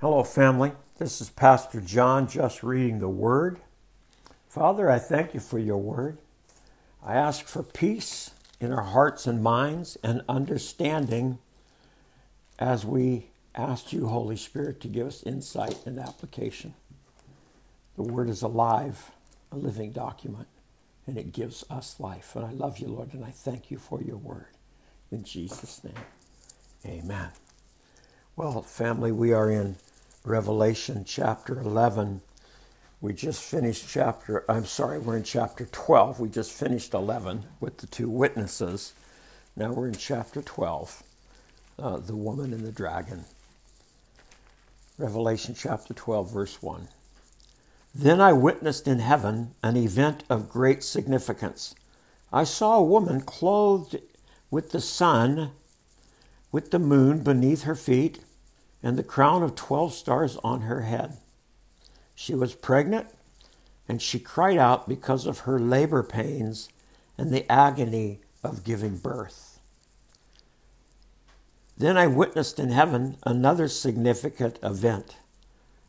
Hello, family. This is Pastor John just reading the Word. Father, I thank you for your Word. I ask for peace in our hearts and minds and understanding as we ask you, Holy Spirit, to give us insight and application. The Word is alive, a living document, and it gives us life. And I love you, Lord, and I thank you for your Word. In Jesus' name, amen. Well, family, we are in Revelation chapter 11. We just finished chapter, I'm sorry, we're in chapter 12. We just finished 11 with the two witnesses. Now we're in chapter 12, uh, the woman and the dragon. Revelation chapter 12, verse 1. Then I witnessed in heaven an event of great significance. I saw a woman clothed with the sun, with the moon beneath her feet and the crown of 12 stars on her head. She was pregnant, and she cried out because of her labor pains and the agony of giving birth. Then I witnessed in heaven another significant event.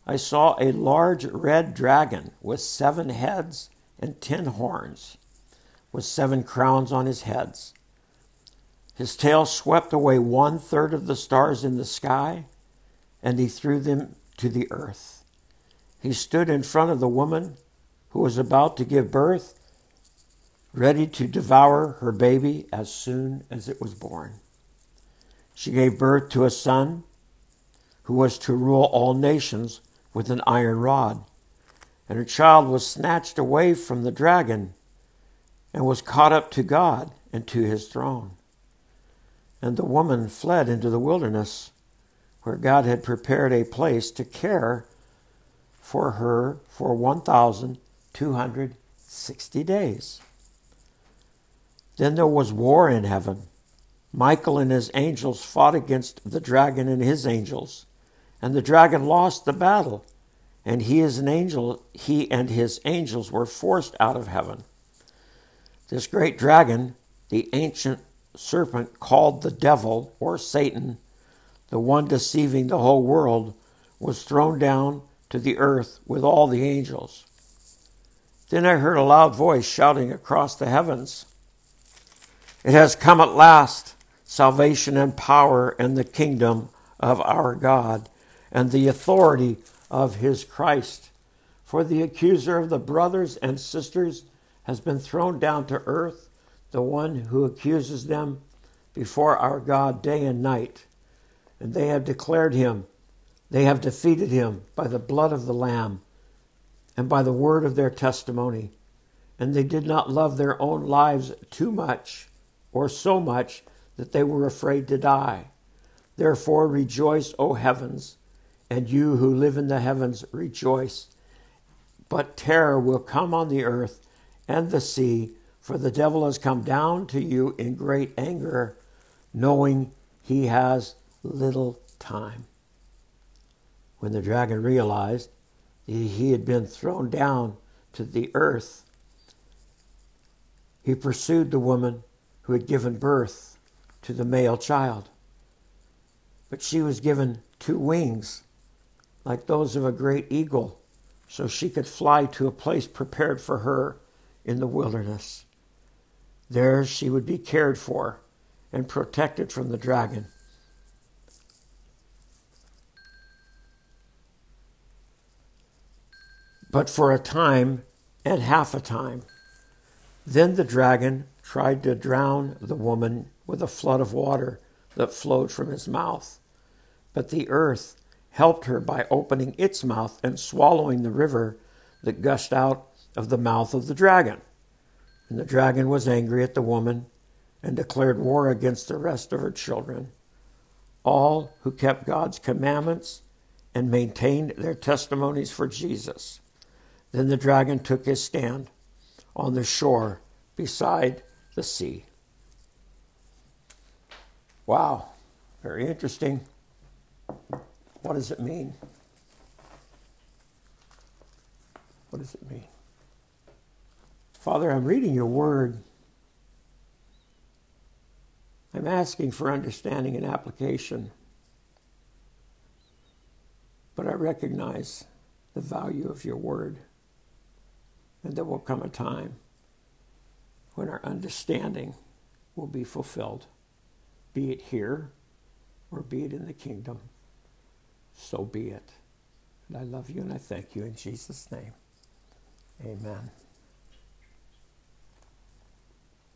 I saw a large red dragon with seven heads and ten horns, with seven crowns on his heads. His tail swept away one third of the stars in the sky and he threw them to the earth. He stood in front of the woman who was about to give birth, ready to devour her baby as soon as it was born. She gave birth to a son who was to rule all nations with an iron rod. And her child was snatched away from the dragon and was caught up to God and to his throne. And the woman fled into the wilderness where God had prepared a place to care for her for 1,260 days. Then there was war in heaven. Michael and his angels fought against the dragon and his angels, and the dragon lost the battle, and he an angel, he and his angels were forced out of heaven. This great dragon, the ancient serpent called the devil or Satan, the one deceiving the whole world, was thrown down to the earth with all the angels. Then I heard a loud voice shouting across the heavens It has come at last, salvation and power and the kingdom of our God and the authority of his Christ. For the accuser of the brothers and sisters has been thrown down to earth, the one who accuses them before our God day and night and they have declared him. They have defeated him by the blood of the Lamb and by the word of their testimony. And they did not love their own lives too much or so much that they were afraid to die. Therefore, rejoice, O heavens, and you who live in the heavens, rejoice. But terror will come on the earth and the sea, for the devil has come down to you in great anger, knowing he has little time. When the dragon realized that he had been thrown down to the earth, he pursued the woman who had given birth to the male child. But she was given two wings, like those of a great eagle, so she could fly to a place prepared for her in the wilderness. There she would be cared for and protected from the dragon but for a time and half a time. Then the dragon tried to drown the woman with a flood of water that flowed from his mouth. But the earth helped her by opening its mouth and swallowing the river that gushed out of the mouth of the dragon. And the dragon was angry at the woman and declared war against the rest of her children, all who kept God's commandments and maintained their testimonies for Jesus. Then the dragon took his stand on the shore beside the sea. Wow, very interesting. What does it mean? What does it mean? Father, I'm reading your word. I'm asking for understanding and application. But I recognize the value of your word. And there will come a time when our understanding will be fulfilled, be it here or be it in the kingdom. So be it. And I love you and I thank you in Jesus' name. Amen.